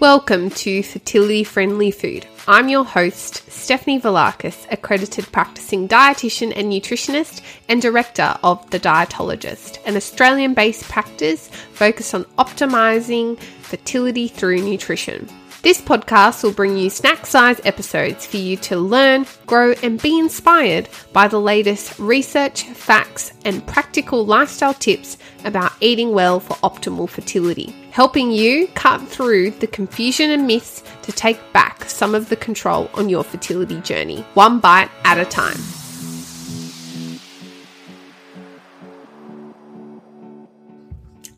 Welcome to Fertility Friendly Food. I'm your host, Stephanie Velakis, accredited practicing dietitian and nutritionist and director of The Dietologist, an Australian based practice focused on optimizing fertility through nutrition. This podcast will bring you snack size episodes for you to learn, grow, and be inspired by the latest research, facts, and practical lifestyle tips about eating well for optimal fertility, helping you cut through the confusion and myths to take back some of the control on your fertility journey, one bite at a time.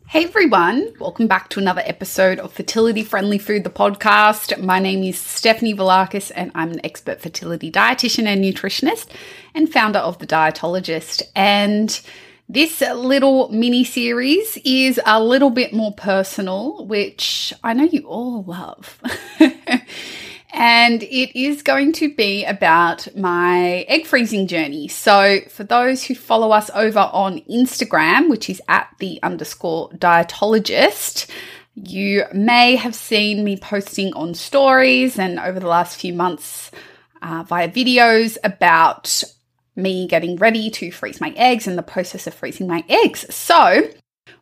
Hey everyone, welcome back to another episode of Fertility Friendly Food, the podcast. My name is Stephanie Velakis, and I'm an expert fertility dietitian and nutritionist and founder of The Dietologist. And this little mini series is a little bit more personal, which I know you all love. and it is going to be about my egg freezing journey. So, for those who follow us over on Instagram, which is at the underscore dietologist, you may have seen me posting on stories and over the last few months uh, via videos about me getting ready to freeze my eggs and the process of freezing my eggs. So,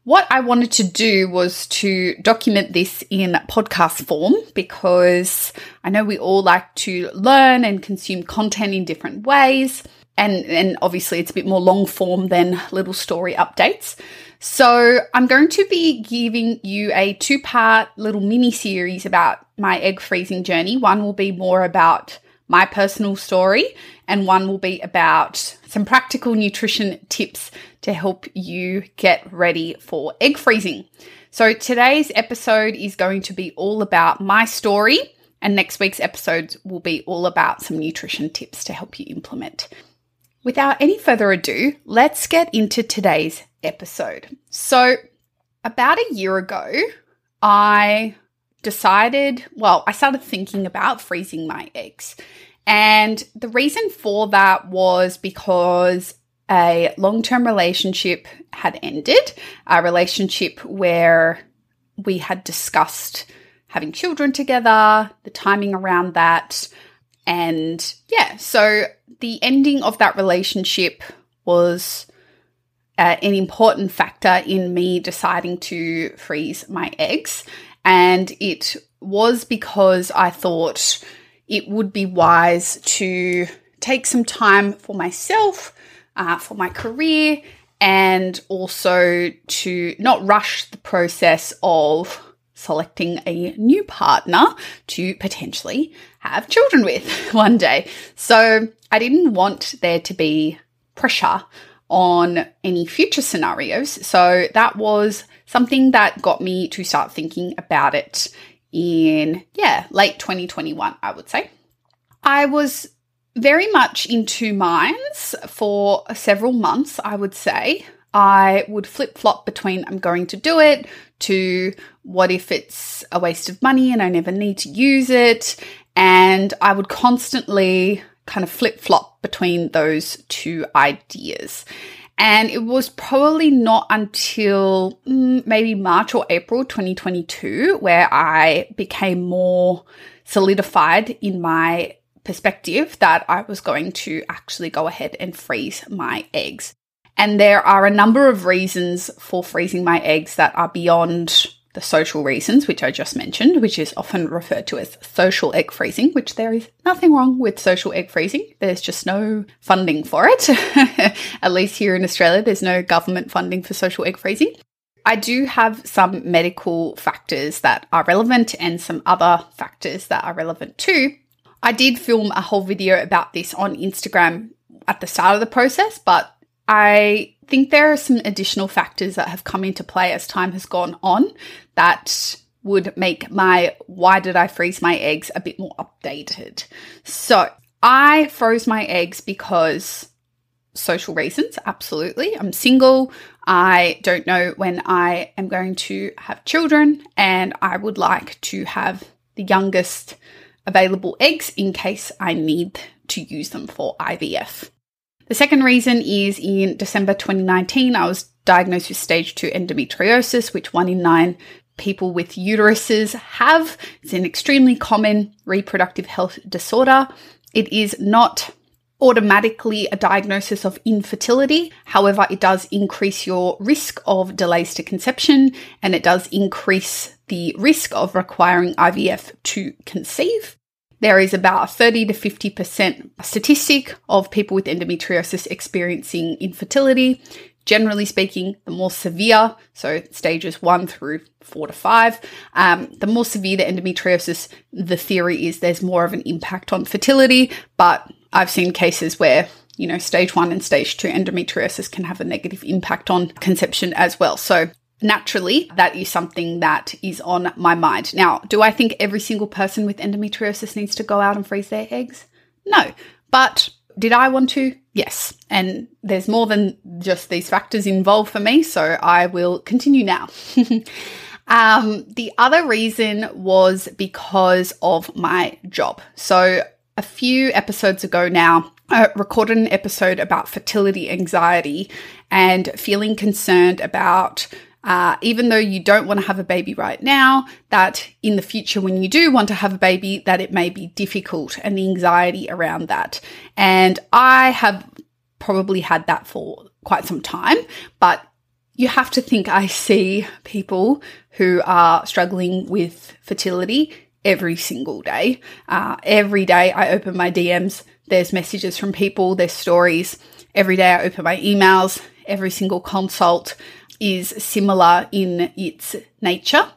what I wanted to do was to document this in podcast form because I know we all like to learn and consume content in different ways. And, and obviously, it's a bit more long form than little story updates. So, I'm going to be giving you a two part little mini series about my egg freezing journey. One will be more about my personal story, and one will be about some practical nutrition tips to help you get ready for egg freezing. So, today's episode is going to be all about my story, and next week's episodes will be all about some nutrition tips to help you implement. Without any further ado, let's get into today's episode. So, about a year ago, I decided, well, I started thinking about freezing my eggs. And the reason for that was because a long term relationship had ended, a relationship where we had discussed having children together, the timing around that. And yeah, so the ending of that relationship was uh, an important factor in me deciding to freeze my eggs. And it was because I thought it would be wise to take some time for myself uh, for my career and also to not rush the process of selecting a new partner to potentially have children with one day. So I didn't want there to be pressure on any future scenarios. So that was something that got me to start thinking about it in, yeah, late 2021, I would say. I was very much in two minds for several months, I would say. I would flip flop between I'm going to do it to what if it's a waste of money and I never need to use it. And I would constantly kind of flip flop between those two ideas. And it was probably not until mm, maybe March or April 2022 where I became more solidified in my perspective that I was going to actually go ahead and freeze my eggs. And there are a number of reasons for freezing my eggs that are beyond the social reasons, which I just mentioned, which is often referred to as social egg freezing, which there is nothing wrong with social egg freezing. There's just no funding for it. At least here in Australia, there's no government funding for social egg freezing. I do have some medical factors that are relevant and some other factors that are relevant too. I did film a whole video about this on Instagram at the start of the process, but I think there are some additional factors that have come into play as time has gone on that would make my why did I freeze my eggs a bit more updated. So I froze my eggs because social reasons, absolutely. I'm single. I don't know when I am going to have children, and I would like to have the youngest available eggs in case I need to use them for IVF. The second reason is in December 2019, I was diagnosed with stage 2 endometriosis, which one in nine people with uteruses have. It's an extremely common reproductive health disorder. It is not automatically a diagnosis of infertility. However, it does increase your risk of delays to conception and it does increase the risk of requiring IVF to conceive. There is about 30 to 50% statistic of people with endometriosis experiencing infertility. Generally speaking, the more severe, so stages one through four to five, um, the more severe the endometriosis, the theory is there's more of an impact on fertility. But I've seen cases where you know, stage one and stage two endometriosis can have a negative impact on conception as well. So naturally, that is something that is on my mind. Now, do I think every single person with endometriosis needs to go out and freeze their eggs? No. But did I want to? Yes. And there's more than just these factors involved for me, so I will continue now. um, the other reason was because of my job. So a few episodes ago now, I recorded an episode about fertility anxiety and feeling concerned about uh, even though you don't want to have a baby right now, that in the future, when you do want to have a baby, that it may be difficult and the anxiety around that. And I have probably had that for quite some time, but you have to think I see people who are struggling with fertility every single day. Uh, every day I open my DMs, there's messages from people, there's stories. Every day I open my emails, every single consult is similar in its nature.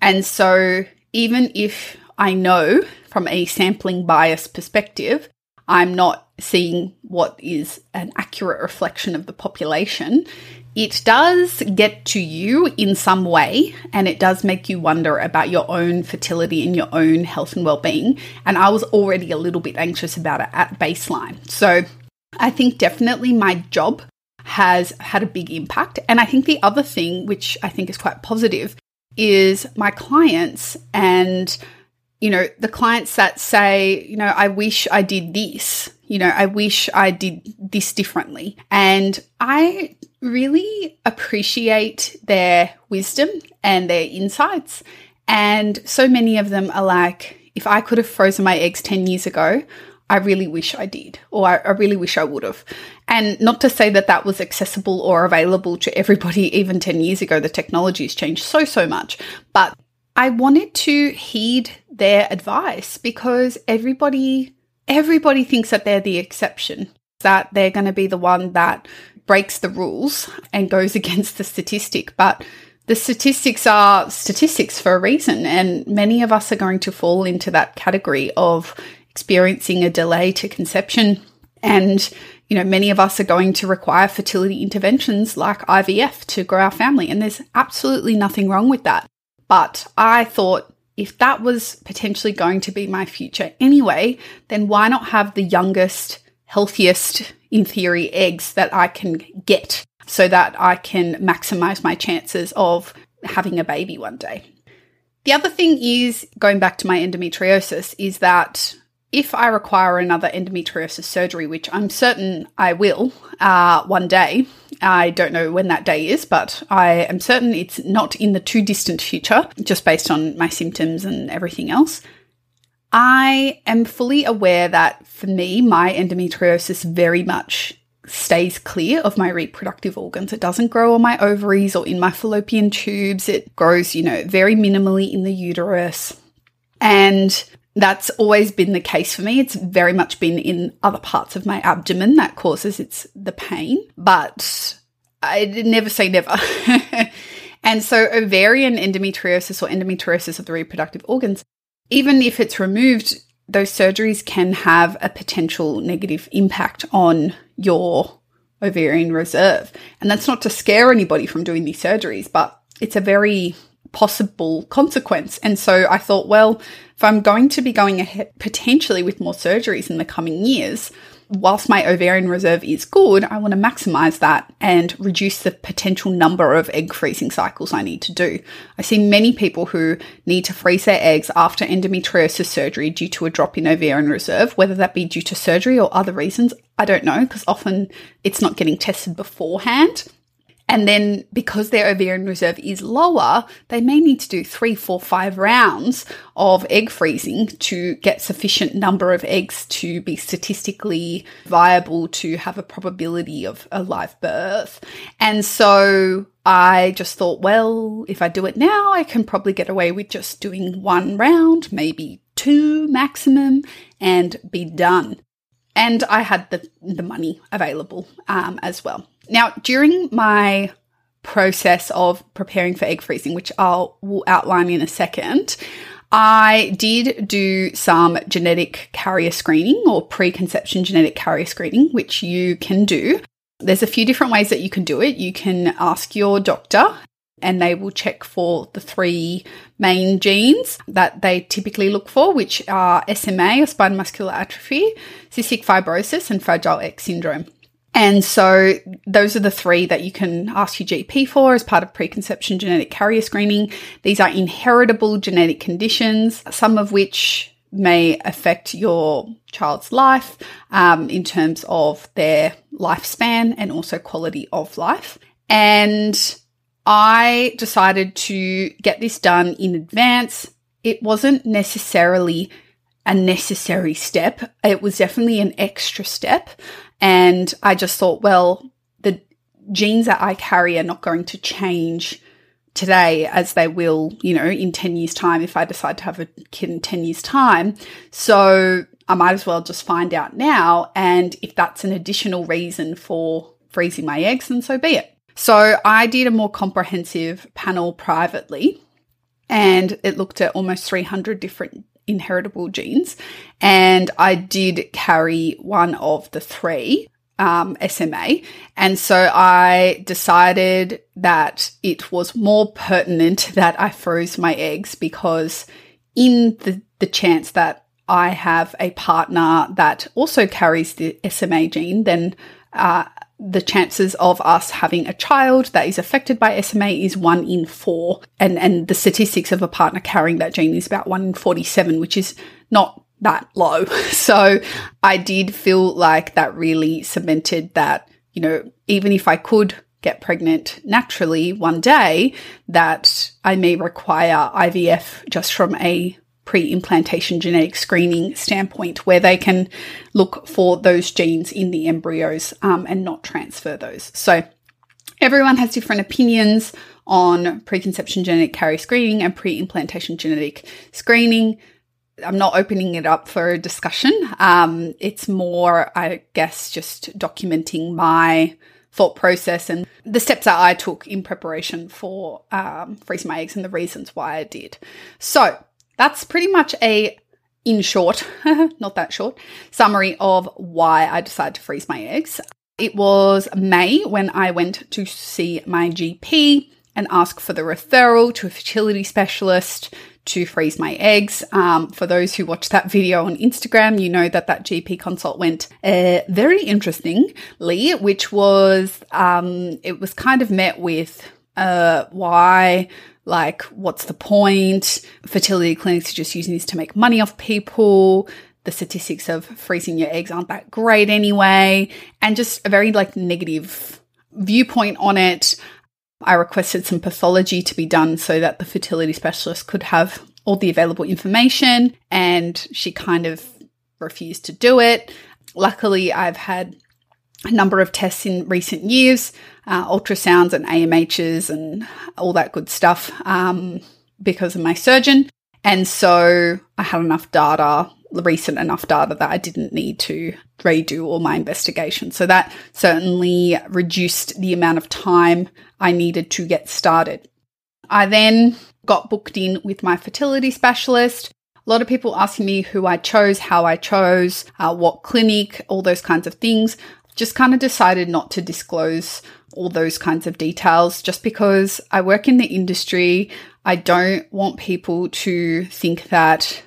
And so, even if I know from a sampling bias perspective, I'm not seeing what is an accurate reflection of the population, it does get to you in some way and it does make you wonder about your own fertility and your own health and well-being and I was already a little bit anxious about it at baseline. So I think definitely my job has had a big impact. And I think the other thing, which I think is quite positive, is my clients and you know the clients that say you know i wish i did this you know i wish i did this differently and i really appreciate their wisdom and their insights and so many of them are like if i could have frozen my eggs 10 years ago I really wish I did, or I, I really wish I would have. And not to say that that was accessible or available to everybody even 10 years ago, the technology has changed so, so much. But I wanted to heed their advice because everybody, everybody thinks that they're the exception, that they're going to be the one that breaks the rules and goes against the statistic. But the statistics are statistics for a reason, and many of us are going to fall into that category of experiencing a delay to conception. And, you know, many of us are going to require fertility interventions like IVF to grow our family. And there's absolutely nothing wrong with that. But I thought if that was potentially going to be my future anyway, then why not have the youngest, healthiest, in theory, eggs that I can get so that I can maximize my chances of having a baby one day? The other thing is going back to my endometriosis is that if I require another endometriosis surgery, which I'm certain I will uh, one day, I don't know when that day is, but I am certain it's not in the too distant future, just based on my symptoms and everything else. I am fully aware that for me, my endometriosis very much stays clear of my reproductive organs. It doesn't grow on my ovaries or in my fallopian tubes. It grows, you know, very minimally in the uterus. And that's always been the case for me. It's very much been in other parts of my abdomen that causes it's the pain, but I never say never. and so ovarian endometriosis or endometriosis of the reproductive organs, even if it's removed, those surgeries can have a potential negative impact on your ovarian reserve. And that's not to scare anybody from doing these surgeries, but it's a very possible consequence. And so I thought, well, if I'm going to be going ahead potentially with more surgeries in the coming years, whilst my ovarian reserve is good, I want to maximize that and reduce the potential number of egg freezing cycles I need to do. I see many people who need to freeze their eggs after endometriosis surgery due to a drop in ovarian reserve, whether that be due to surgery or other reasons. I don't know because often it's not getting tested beforehand. And then because their ovarian reserve is lower, they may need to do three, four, five rounds of egg freezing to get sufficient number of eggs to be statistically viable to have a probability of a live birth. And so I just thought, well, if I do it now, I can probably get away with just doing one round, maybe two maximum, and be done. And I had the, the money available um, as well. Now, during my process of preparing for egg freezing, which I'll will outline in a second, I did do some genetic carrier screening or preconception genetic carrier screening, which you can do. There's a few different ways that you can do it. You can ask your doctor and they will check for the three main genes that they typically look for, which are SMA or spinal muscular atrophy, cystic fibrosis, and Fragile X syndrome. And so those are the three that you can ask your GP for as part of preconception genetic carrier screening. These are inheritable genetic conditions, some of which may affect your child's life um, in terms of their lifespan and also quality of life. And I decided to get this done in advance. It wasn't necessarily a necessary step. It was definitely an extra step. And I just thought, well, the genes that I carry are not going to change today as they will, you know, in 10 years' time if I decide to have a kid in 10 years' time. So I might as well just find out now. And if that's an additional reason for freezing my eggs, then so be it. So I did a more comprehensive panel privately and it looked at almost 300 different inheritable genes. And I did carry one of the three um, SMA. And so I decided that it was more pertinent that I froze my eggs because in the, the chance that I have a partner that also carries the SMA gene, then uh, the chances of us having a child that is affected by SMA is one in four. And, and the statistics of a partner carrying that gene is about one in 47, which is not that low. So I did feel like that really cemented that, you know, even if I could get pregnant naturally one day, that I may require IVF just from a pre implantation genetic screening standpoint, where they can look for those genes in the embryos um, and not transfer those. So, everyone has different opinions on preconception genetic carrier screening and pre implantation genetic screening. I'm not opening it up for a discussion. Um, it's more, I guess, just documenting my thought process and the steps that I took in preparation for um, freezing my eggs and the reasons why I did. So, that's pretty much a, in short, not that short, summary of why I decided to freeze my eggs. It was May when I went to see my GP and ask for the referral to a fertility specialist to freeze my eggs. Um, for those who watched that video on Instagram, you know that that GP consult went uh, very interestingly, which was um, it was kind of met with uh, why like what's the point? Fertility clinics are just using this to make money off people. The statistics of freezing your eggs aren't that great anyway, and just a very like negative viewpoint on it. I requested some pathology to be done so that the fertility specialist could have all the available information, and she kind of refused to do it. Luckily, I've had a number of tests in recent years, uh, ultrasounds and AMHs and all that good stuff um, because of my surgeon. And so I had enough data, recent enough data that I didn't need to redo all my investigations. So that certainly reduced the amount of time I needed to get started. I then got booked in with my fertility specialist. A lot of people asking me who I chose, how I chose, uh, what clinic, all those kinds of things just kind of decided not to disclose all those kinds of details just because I work in the industry. I don't want people to think that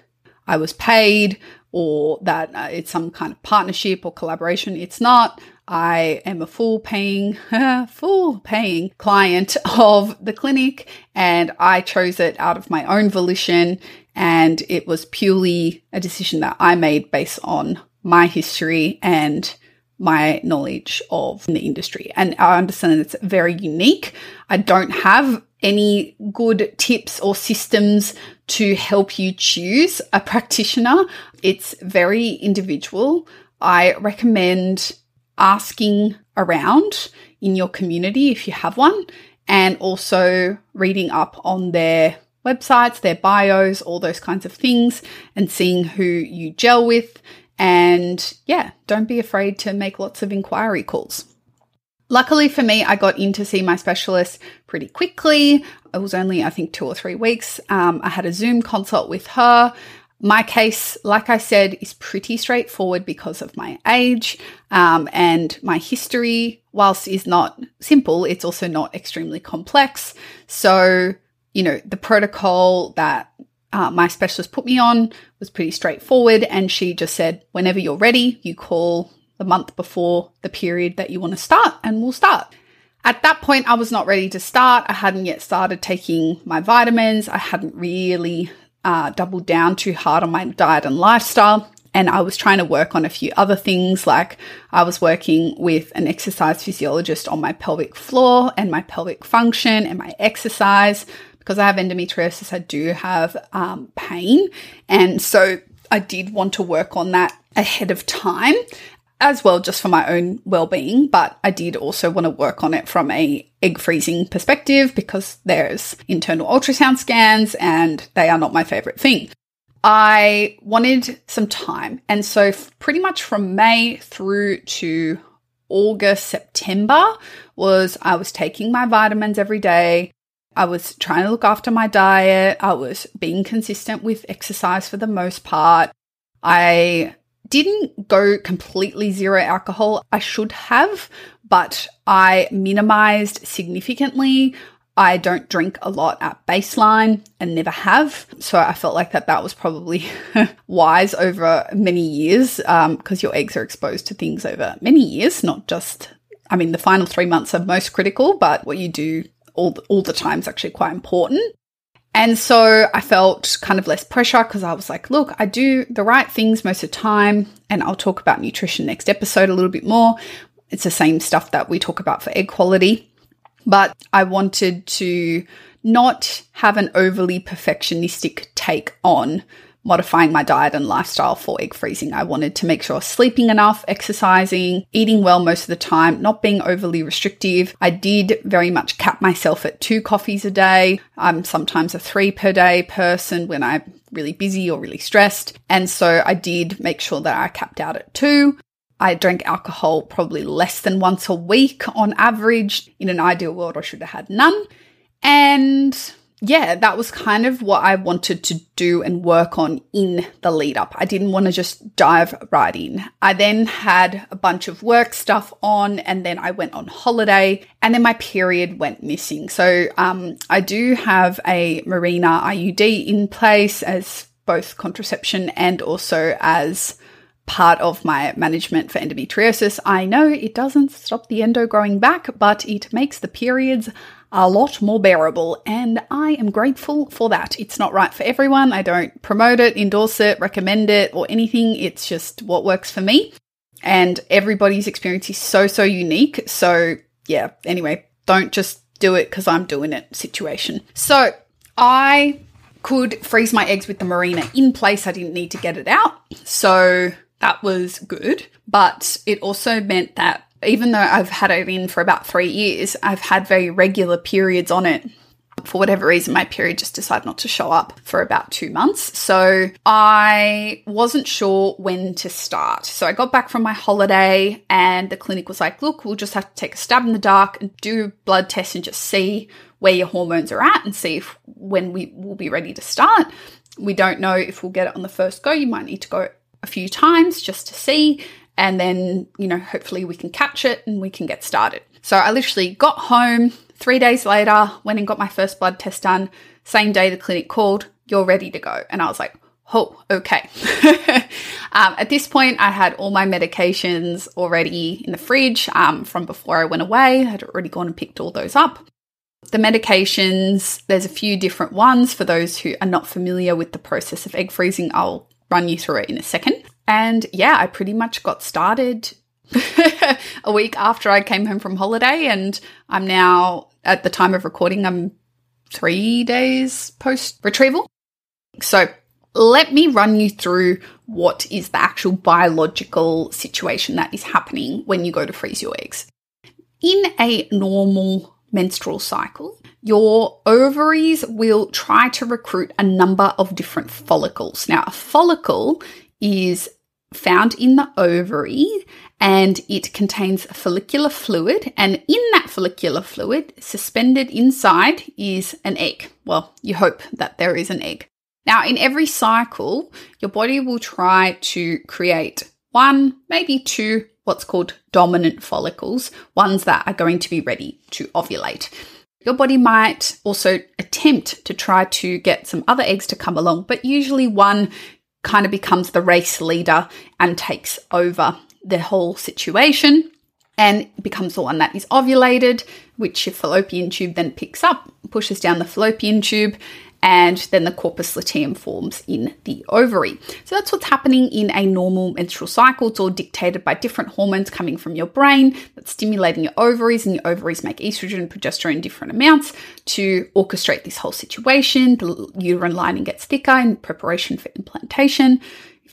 I was paid or that uh, it's some kind of partnership or collaboration. It's not. I am a full paying, full paying client of the clinic and I chose it out of my own volition. And it was purely a decision that I made based on my history and my knowledge of the industry. And I understand it's very unique. I don't have any good tips or systems to help you choose a practitioner. It's very individual. I recommend asking around in your community if you have one and also reading up on their websites, their bios, all those kinds of things and seeing who you gel with. And yeah, don't be afraid to make lots of inquiry calls. Luckily for me, I got in to see my specialist pretty quickly. It was only, I think, two or three weeks. Um, I had a Zoom consult with her. My case, like I said, is pretty straightforward because of my age um, and my history. Whilst is not simple, it's also not extremely complex. So, you know, the protocol that uh, my specialist put me on was pretty straightforward, and she just said, whenever you're ready, you call the month before the period that you want to start, and we'll start. At that point, I was not ready to start. I hadn't yet started taking my vitamins. I hadn't really uh, doubled down too hard on my diet and lifestyle. And I was trying to work on a few other things, like I was working with an exercise physiologist on my pelvic floor and my pelvic function and my exercise. Because I have endometriosis, I do have um, pain. And so I did want to work on that ahead of time as well just for my own well-being but i did also want to work on it from a egg freezing perspective because there's internal ultrasound scans and they are not my favorite thing i wanted some time and so pretty much from may through to august september was i was taking my vitamins every day I was trying to look after my diet. I was being consistent with exercise for the most part. I didn't go completely zero alcohol. I should have, but I minimized significantly. I don't drink a lot at baseline and never have. So I felt like that that was probably wise over many years because um, your eggs are exposed to things over many years, not just, I mean, the final three months are most critical, but what you do all the, all the time is actually quite important. And so I felt kind of less pressure because I was like, look, I do the right things most of the time. And I'll talk about nutrition next episode a little bit more. It's the same stuff that we talk about for egg quality. But I wanted to not have an overly perfectionistic take on modifying my diet and lifestyle for egg freezing. I wanted to make sure sleeping enough, exercising, eating well most of the time, not being overly restrictive. I did very much cap myself at two coffees a day. I'm sometimes a three per day person when I'm really busy or really stressed. And so I did make sure that I capped out at two. I drank alcohol probably less than once a week on average. In an ideal world, I should have had none. And yeah, that was kind of what I wanted to do and work on in the lead up. I didn't want to just dive right in. I then had a bunch of work stuff on and then I went on holiday and then my period went missing. So, um, I do have a Mirena IUD in place as both contraception and also as part of my management for endometriosis. I know it doesn't stop the endo growing back, but it makes the periods a lot more bearable, and I am grateful for that. It's not right for everyone. I don't promote it, endorse it, recommend it, or anything. It's just what works for me. And everybody's experience is so, so unique. So, yeah, anyway, don't just do it because I'm doing it situation. So, I could freeze my eggs with the Mirena in place. I didn't need to get it out. So, that was good. But it also meant that even though I've had it in for about three years, I've had very regular periods on it. For whatever reason, my period just decided not to show up for about two months. So I wasn't sure when to start. So I got back from my holiday and the clinic was like, look, we'll just have to take a stab in the dark and do blood tests and just see where your hormones are at and see if when we will be ready to start. We don't know if we'll get it on the first go. You might need to go a few times just to see and then, you know, hopefully we can catch it and we can get started. So I literally got home three days later, went and got my first blood test done. Same day the clinic called, you're ready to go. And I was like, oh, okay. um, at this point, I had all my medications already in the fridge um, from before I went away. I'd already gone and picked all those up. The medications, there's a few different ones. For those who are not familiar with the process of egg freezing, I'll run you through it in a second. And yeah, I pretty much got started a week after I came home from holiday, and I'm now, at the time of recording, I'm three days post retrieval. So let me run you through what is the actual biological situation that is happening when you go to freeze your eggs. In a normal menstrual cycle, your ovaries will try to recruit a number of different follicles. Now, a follicle is found in the ovary and it contains follicular fluid. And in that follicular fluid, suspended inside, is an egg. Well, you hope that there is an egg. Now, in every cycle, your body will try to create one, maybe two, what's called dominant follicles, ones that are going to be ready to ovulate. Your body might also attempt to try to get some other eggs to come along, but usually one kind of becomes the race leader and takes over the whole situation and becomes the one that is ovulated, which your fallopian tube then picks up, pushes down the fallopian tube, and then the corpus luteum forms in the ovary. So that's what's happening in a normal menstrual cycle. It's all dictated by different hormones coming from your brain that's stimulating your ovaries, and your ovaries make estrogen and progesterone in different amounts to orchestrate this whole situation. The uterine lining gets thicker in preparation for implantation.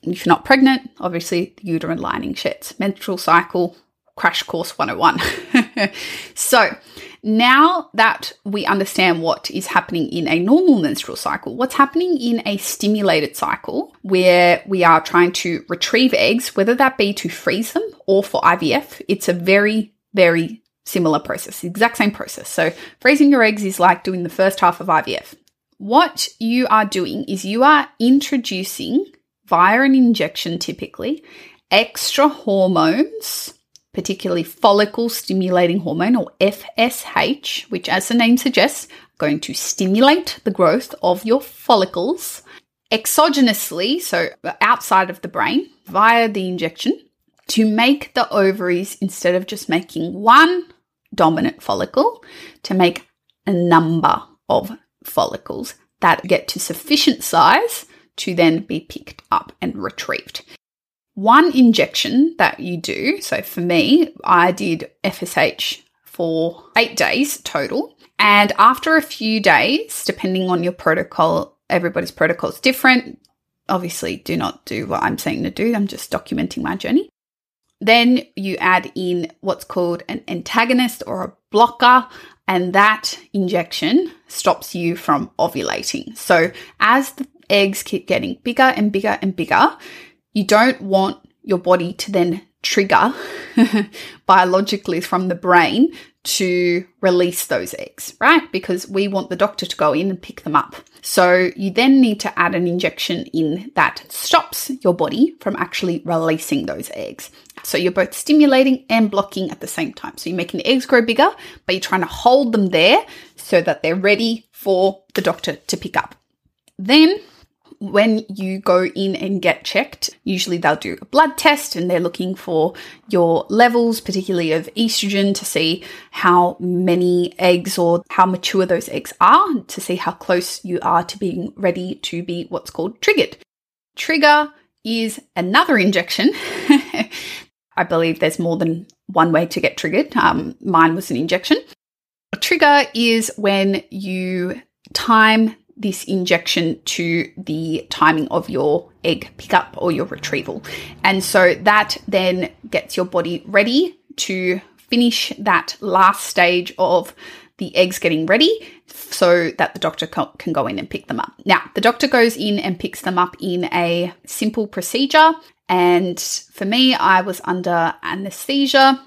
If you're not pregnant, obviously the uterine lining sheds. Menstrual cycle, crash course 101. so, now that we understand what is happening in a normal menstrual cycle, what's happening in a stimulated cycle where we are trying to retrieve eggs, whether that be to freeze them or for IVF, it's a very, very similar process, exact same process. So, freezing your eggs is like doing the first half of IVF. What you are doing is you are introducing via an injection typically extra hormones particularly follicle stimulating hormone or FSH, which, as the name suggests, going to stimulate the growth of your follicles exogenously, so outside of the brain, via the injection, to make the ovaries, instead of just making one dominant follicle, to make a number of follicles that get to sufficient size to then be picked up and retrieved one injection that you do, so for me, I did FSH for eight days total. And after a few days, depending on your protocol, everybody's protocol is different. Obviously, do not do what I'm saying to do. I'm just documenting my journey. Then you add in what's called an antagonist or a blocker, and that injection stops you from ovulating. So, as the eggs keep getting bigger and bigger and bigger, you don't want your body to then trigger biologically from the brain to release those eggs, right? Because we want the doctor to go in and pick them up. So you then need to add an injection in that stops your body from actually releasing those eggs. So you're both stimulating and blocking at the same time. So you're making the eggs grow bigger, but you're trying to hold them there so that they're ready for the doctor to pick up. Then when you go in and get checked, usually they'll do a blood test and they're looking for your levels, particularly of estrogen, to see how many eggs or how mature those eggs are, to see how close you are to being ready to be what's called triggered. Trigger is another injection. I believe there's more than one way to get triggered. Um, mine was an injection. A trigger is when you time this injection to the timing of your egg pickup or your retrieval. And so that then gets your body ready to finish that last stage of the eggs getting ready so that the doctor can go in and pick them up. Now, the doctor goes in and picks them up in a simple procedure. And for me, I was under anesthesia.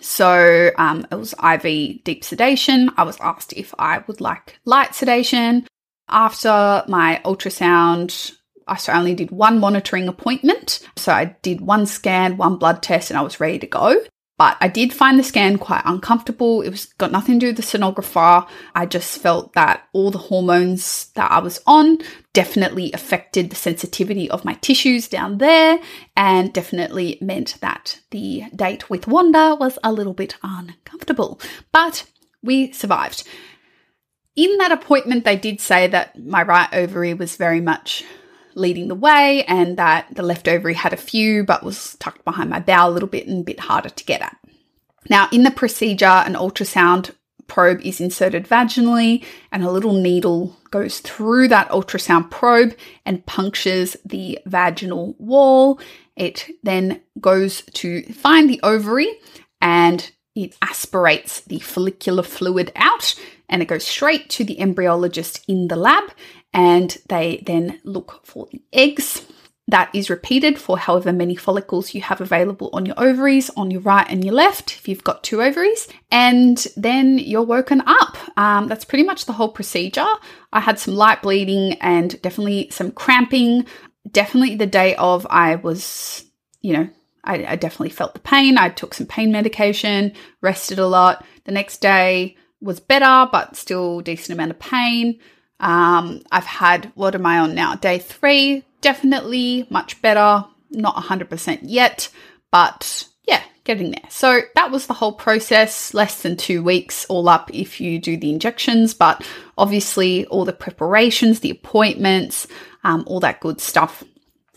So um, it was IV deep sedation. I was asked if I would like light sedation. After my ultrasound, I only did one monitoring appointment. So I did one scan, one blood test, and I was ready to go. But I did find the scan quite uncomfortable. It was got nothing to do with the sonographer. I just felt that all the hormones that I was on definitely affected the sensitivity of my tissues down there and definitely meant that the date with Wanda was a little bit uncomfortable. But we survived in that appointment, they did say that my right ovary was very much leading the way and that the left ovary had a few but was tucked behind my bowel a little bit and a bit harder to get at. Now, in the procedure, an ultrasound probe is inserted vaginally and a little needle goes through that ultrasound probe and punctures the vaginal wall. It then goes to find the ovary and it aspirates the follicular fluid out and it goes straight to the embryologist in the lab and they then look for the eggs. That is repeated for however many follicles you have available on your ovaries, on your right and your left, if you've got two ovaries. And then you're woken up. Um, that's pretty much the whole procedure. I had some light bleeding and definitely some cramping. Definitely the day of, I was, you know, I, I definitely felt the pain. I took some pain medication, rested a lot. The next day was better, but still decent amount of pain. Um, I've had, what am I on now? Day three, definitely much better. Not 100% yet, but yeah, getting there. So that was the whole process, less than two weeks all up if you do the injections, but obviously all the preparations, the appointments, um, all that good stuff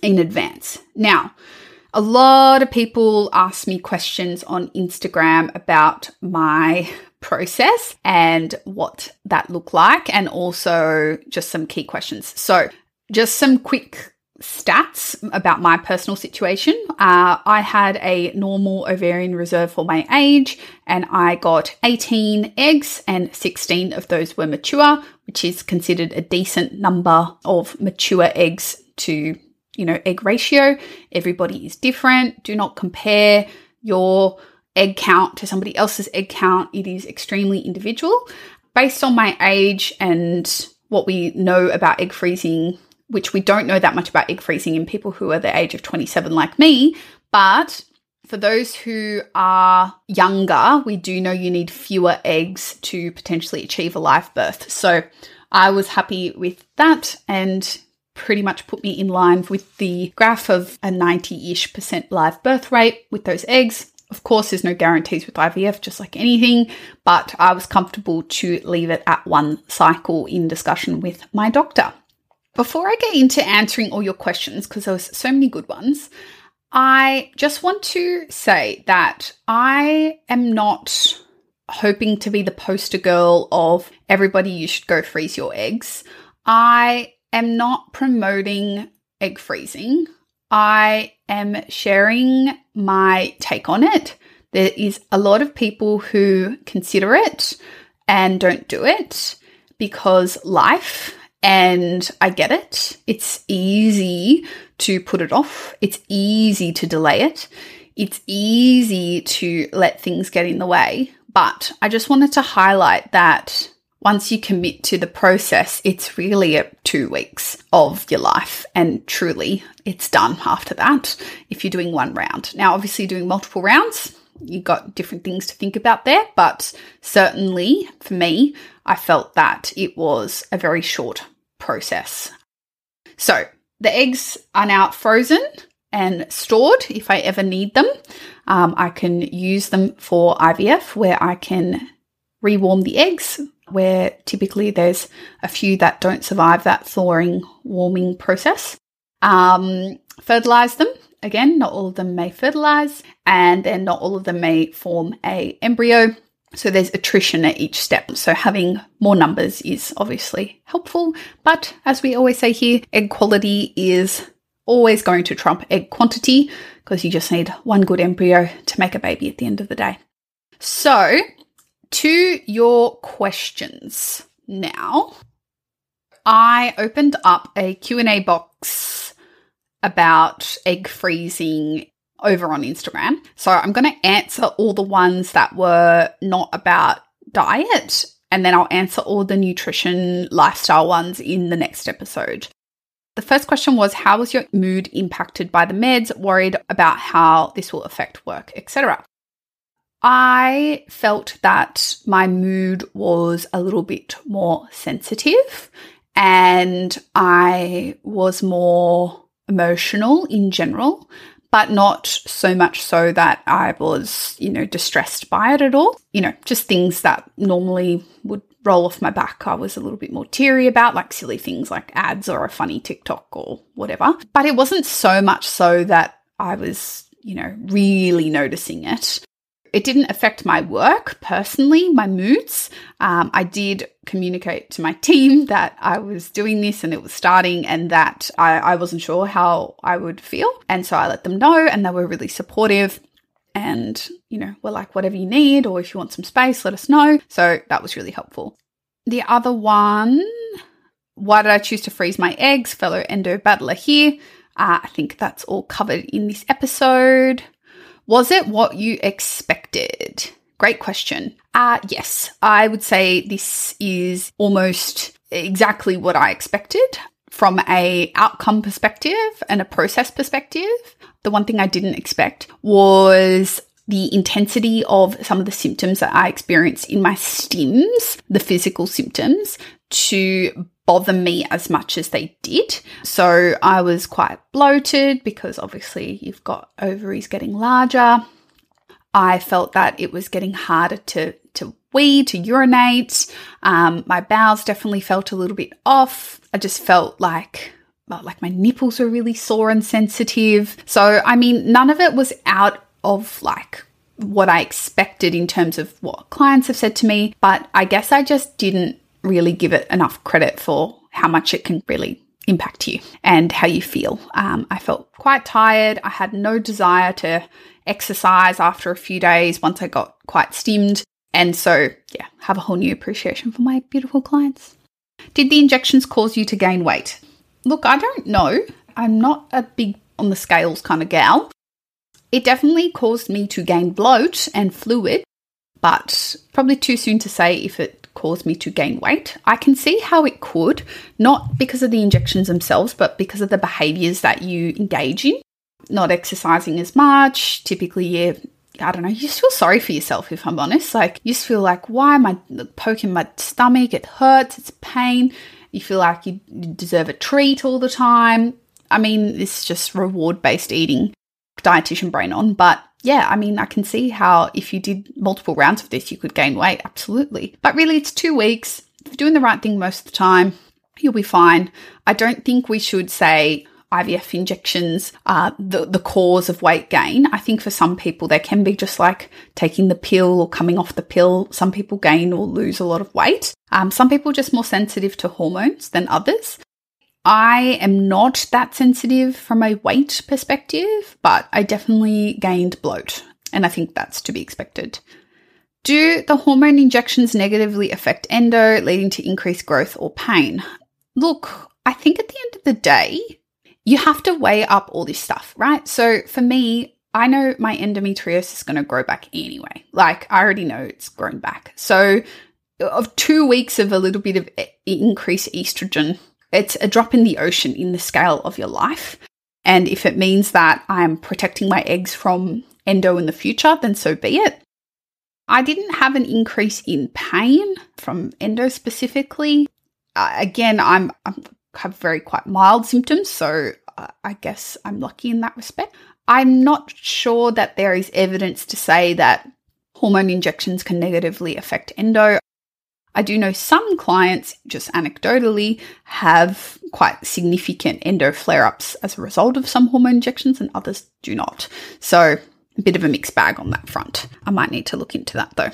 in advance. Now, a lot of people ask me questions on Instagram about my process and what that looked like, and also just some key questions. So, just some quick stats about my personal situation. Uh, I had a normal ovarian reserve for my age, and I got 18 eggs, and 16 of those were mature, which is considered a decent number of mature eggs to you know egg ratio everybody is different do not compare your egg count to somebody else's egg count. It is extremely individual. Based on my age and what we know about egg freezing, which we don't know that much about egg freezing in people who are the age of 27 like me, but for those who are younger, we do know you need fewer eggs to potentially achieve a live birth. So I was happy with that and pretty much put me in line with the graph of a 90 ish percent live birth rate with those eggs. Of course, there's no guarantees with IVF, just like anything, but I was comfortable to leave it at one cycle in discussion with my doctor. Before I get into answering all your questions, because there was so many good ones, I just want to say that I am not hoping to be the poster girl of everybody you should go freeze your eggs. I am not promoting egg freezing. I am sharing my take on it. There is a lot of people who consider it and don't do it because life, and I get it. It's easy to put it off, it's easy to delay it, it's easy to let things get in the way. But I just wanted to highlight that once you commit to the process, it's really a two weeks of your life. And truly, it's done after that if you're doing one round. Now, obviously, doing multiple rounds, you've got different things to think about there. But certainly for me, I felt that it was a very short process. So the eggs are now frozen and stored if I ever need them. Um, I can use them for IVF where I can rewarm the eggs where typically there's a few that don't survive that thawing, warming process. Um, fertilize them. Again, not all of them may fertilize, and then not all of them may form a embryo. So there's attrition at each step. So having more numbers is obviously helpful, but as we always say here, egg quality is always going to trump egg quantity because you just need one good embryo to make a baby at the end of the day. So to your questions now. I opened up a Q&A box about egg freezing over on Instagram. So I'm going to answer all the ones that were not about diet and then I'll answer all the nutrition lifestyle ones in the next episode. The first question was how was your mood impacted by the meds? Worried about how this will affect work, etc. I felt that my mood was a little bit more sensitive and I was more emotional in general, but not so much so that I was, you know, distressed by it at all. You know, just things that normally would roll off my back I was a little bit more teary about, like silly things like ads or a funny TikTok or whatever. But it wasn't so much so that I was, you know, really noticing it. It didn't affect my work personally, my moods. Um, I did communicate to my team that I was doing this and it was starting and that I, I wasn't sure how I would feel. And so I let them know and they were really supportive and you know we're like whatever you need or if you want some space let us know. So that was really helpful. The other one why did i choose to freeze my eggs? Fellow endo battler here. Uh, i think that's all covered in this episode was it what you expected? Great question. Uh yes. I would say this is almost exactly what i expected from a outcome perspective and a process perspective. The one thing I didn't expect was the intensity of some of the symptoms that I experienced in my stims, the physical symptoms, to bother me as much as they did. So I was quite bloated because obviously you've got ovaries getting larger. I felt that it was getting harder to to wee, to urinate. Um, my bowels definitely felt a little bit off. I just felt like like my nipples were really sore and sensitive. So, I mean, none of it was out of like what I expected in terms of what clients have said to me, but I guess I just didn't really give it enough credit for how much it can really impact you and how you feel. Um, I felt quite tired. I had no desire to exercise after a few days once I got quite stimmed. And so, yeah, have a whole new appreciation for my beautiful clients. Did the injections cause you to gain weight? Look, I don't know. I'm not a big on the scales kind of gal. It definitely caused me to gain bloat and fluid, but probably too soon to say if it caused me to gain weight. I can see how it could, not because of the injections themselves, but because of the behaviors that you engage in. Not exercising as much, typically, yeah, I don't know, you just feel sorry for yourself if I'm honest. Like, you just feel like, why am I poking my stomach? It hurts, it's pain. You feel like you deserve a treat all the time. I mean, it's just reward based eating, dietitian brain on. But yeah, I mean, I can see how if you did multiple rounds of this, you could gain weight. Absolutely. But really, it's two weeks. If you're doing the right thing most of the time, you'll be fine. I don't think we should say, IVF injections are the, the cause of weight gain. I think for some people, they can be just like taking the pill or coming off the pill. Some people gain or lose a lot of weight. Um, some people are just more sensitive to hormones than others. I am not that sensitive from a weight perspective, but I definitely gained bloat. And I think that's to be expected. Do the hormone injections negatively affect endo, leading to increased growth or pain? Look, I think at the end of the day, you have to weigh up all this stuff, right? So for me, I know my endometriosis is going to grow back anyway. Like I already know it's grown back. So of two weeks of a little bit of eh, increased estrogen, it's a drop in the ocean in the scale of your life. And if it means that I'm protecting my eggs from endo in the future, then so be it. I didn't have an increase in pain from endo specifically. Uh, again, I'm, I'm have very quite mild symptoms, so uh, I guess I'm lucky in that respect. I'm not sure that there is evidence to say that hormone injections can negatively affect endo. I do know some clients, just anecdotally, have quite significant endo flare ups as a result of some hormone injections, and others do not. So, a bit of a mixed bag on that front. I might need to look into that though.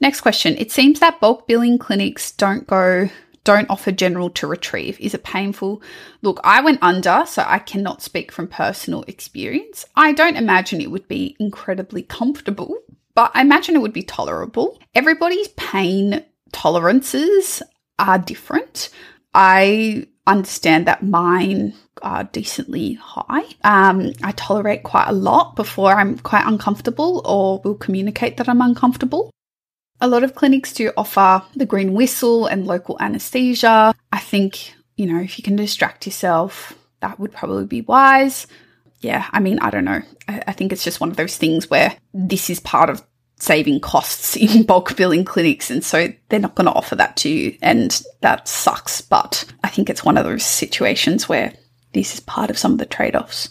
Next question. It seems that bulk billing clinics don't go don't offer general to retrieve. Is it painful? Look, I went under, so I cannot speak from personal experience. I don't imagine it would be incredibly comfortable, but I imagine it would be tolerable. Everybody's pain tolerances are different. I understand that mine are decently high. Um, I tolerate quite a lot before I'm quite uncomfortable or will communicate that I'm uncomfortable. A lot of clinics do offer the green whistle and local anesthesia. I think, you know, if you can distract yourself, that would probably be wise. Yeah, I mean, I don't know. I, I think it's just one of those things where this is part of saving costs in bulk billing clinics. And so they're not going to offer that to you. And that sucks. But I think it's one of those situations where this is part of some of the trade offs.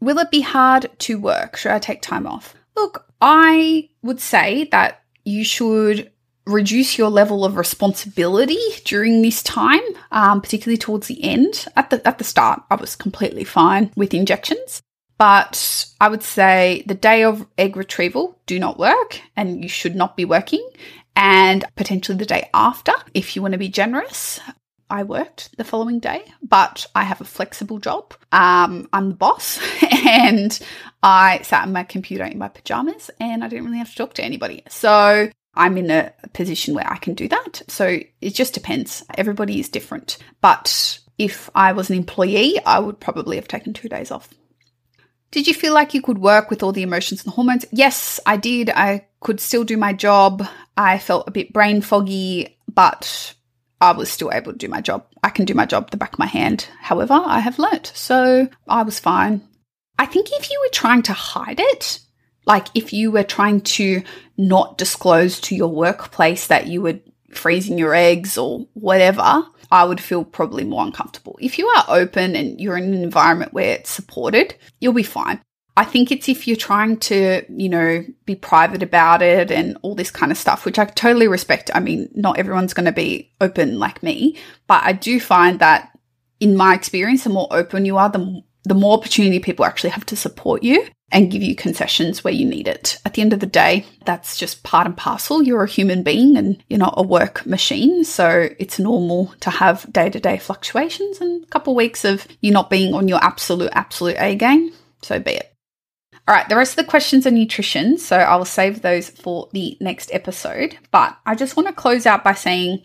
Will it be hard to work? Should I take time off? Look, I would say that you should reduce your level of responsibility during this time, um, particularly towards the end. At the at the start, I was completely fine with injections, but I would say the day of egg retrieval do not work, and you should not be working. And potentially the day after, if you want to be generous, I worked the following day, but I have a flexible job. Um, I'm the boss, and I sat on my computer in my pajamas, and I didn't really have to talk to anybody. So I'm in a position where I can do that. So it just depends. Everybody is different. But if I was an employee, I would probably have taken two days off. Did you feel like you could work with all the emotions and hormones? Yes, I did. I could still do my job. I felt a bit brain foggy, but I was still able to do my job. I can do my job the back of my hand. However, I have learnt. So I was fine. I think if you were trying to hide it, like if you were trying to not disclose to your workplace that you were freezing your eggs or whatever, I would feel probably more uncomfortable. If you are open and you're in an environment where it's supported, you'll be fine. I think it's if you're trying to, you know, be private about it and all this kind of stuff, which I totally respect. I mean, not everyone's going to be open like me, but I do find that in my experience, the more open you are, the, the more opportunity people actually have to support you and give you concessions where you need it. At the end of the day, that's just part and parcel. You're a human being and you're not a work machine. So it's normal to have day to day fluctuations and a couple of weeks of you not being on your absolute, absolute A game. So be it. All right, the rest of the questions are nutrition. So I will save those for the next episode. But I just want to close out by saying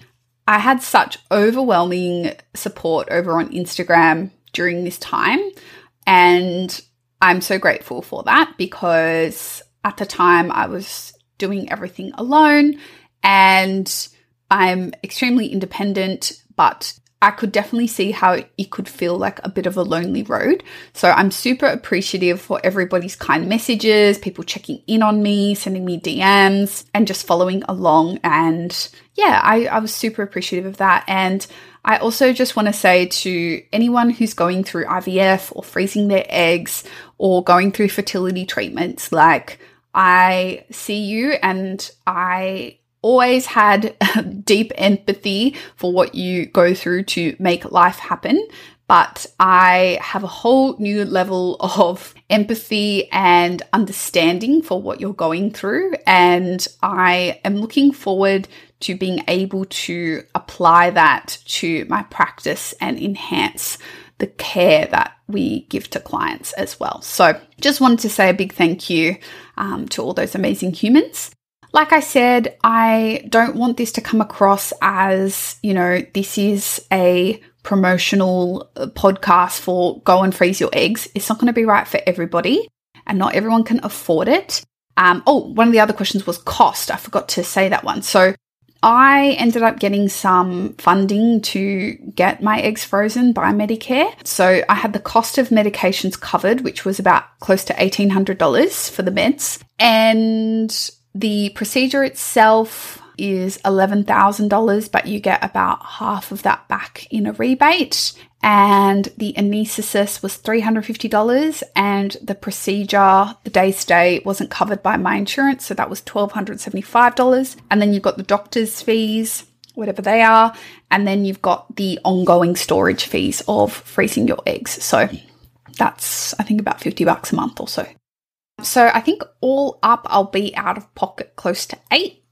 I had such overwhelming support over on Instagram during this time. And I'm so grateful for that because at the time I was doing everything alone and I'm extremely independent, but I could definitely see how it could feel like a bit of a lonely road. So I'm super appreciative for everybody's kind messages, people checking in on me, sending me DMs, and just following along. And yeah, I, I was super appreciative of that. And I also just want to say to anyone who's going through IVF or freezing their eggs or going through fertility treatments, like, I see you and I always had deep empathy for what you go through to make life happen. But I have a whole new level of empathy and understanding for what you're going through. And I am looking forward to being able to apply that to my practice and enhance the care that we give to clients as well. So, just wanted to say a big thank you um, to all those amazing humans. Like I said, I don't want this to come across as, you know, this is a promotional uh, podcast for go and freeze your eggs. It's not going to be right for everybody, and not everyone can afford it. Um, oh, one of the other questions was cost. I forgot to say that one. So, I ended up getting some funding to get my eggs frozen by Medicare. So I had the cost of medications covered, which was about close to $1,800 for the meds. And the procedure itself is $11,000, but you get about half of that back in a rebate. And the anaesthetist was $350, and the procedure, the day stay, wasn't covered by my insurance, so that was $1,275. And then you've got the doctor's fees, whatever they are, and then you've got the ongoing storage fees of freezing your eggs. So that's, I think, about 50 bucks a month or so. So I think all up, I'll be out of pocket close to eight,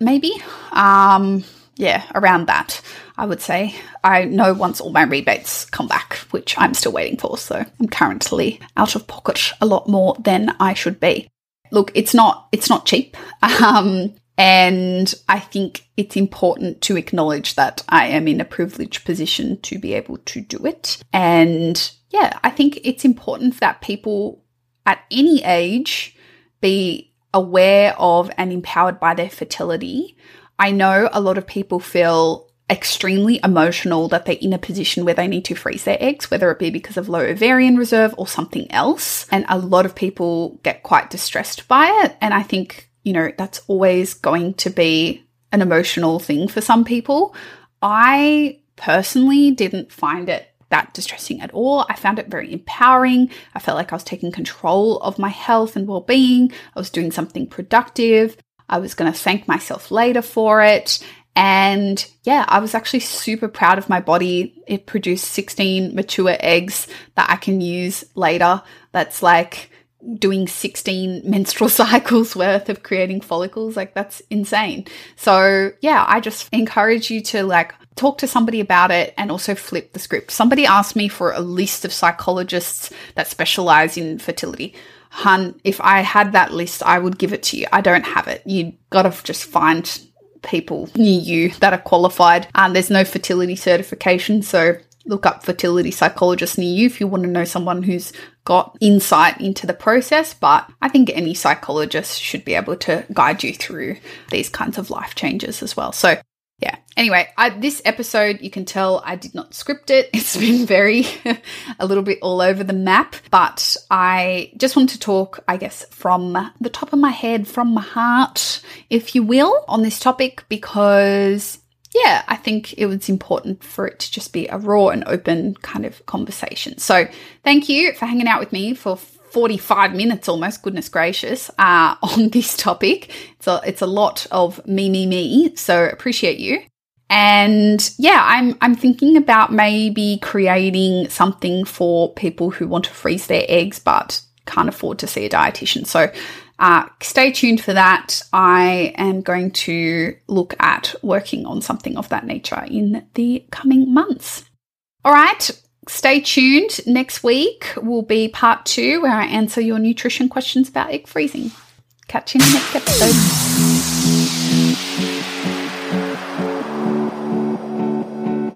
maybe. Um, yeah, around that, I would say. I know once all my rebates come back, which I'm still waiting for. So I'm currently out of pocket a lot more than I should be. Look, it's not it's not cheap. Um, and I think it's important to acknowledge that I am in a privileged position to be able to do it. And yeah, I think it's important that people at any age be aware of and empowered by their fertility. I know a lot of people feel extremely emotional that they're in a position where they need to freeze their eggs, whether it be because of low ovarian reserve or something else. And a lot of people get quite distressed by it. And I think, you know, that's always going to be an emotional thing for some people. I personally didn't find it that distressing at all. I found it very empowering. I felt like I was taking control of my health and well being. I was doing something productive. I was going to thank myself later for it. And yeah, I was actually super proud of my body. It produced 16 mature eggs that I can use later. That's like doing 16 menstrual cycles worth of creating follicles. Like that's insane. So yeah, I just encourage you to like talk to somebody about it and also flip the script. Somebody asked me for a list of psychologists that specialize in fertility. Hun, if I had that list, I would give it to you. I don't have it. You gotta just find people near you that are qualified. Um, there's no fertility certification, so look up fertility psychologists near you if you want to know someone who's got insight into the process. But I think any psychologist should be able to guide you through these kinds of life changes as well. So yeah. Anyway, I, this episode, you can tell I did not script it. It's been very, a little bit all over the map, but I just want to talk, I guess, from the top of my head, from my heart, if you will, on this topic because yeah, I think it was important for it to just be a raw and open kind of conversation. So, thank you for hanging out with me for 45 minutes almost, goodness gracious, uh, on this topic. It's a, it's a lot of me, me, me. So appreciate you. And yeah, I'm I'm thinking about maybe creating something for people who want to freeze their eggs but can't afford to see a dietitian. So uh, stay tuned for that. I am going to look at working on something of that nature in the coming months. All right, Stay tuned. Next week will be part two where I answer your nutrition questions about egg freezing. Catch you in the next episode.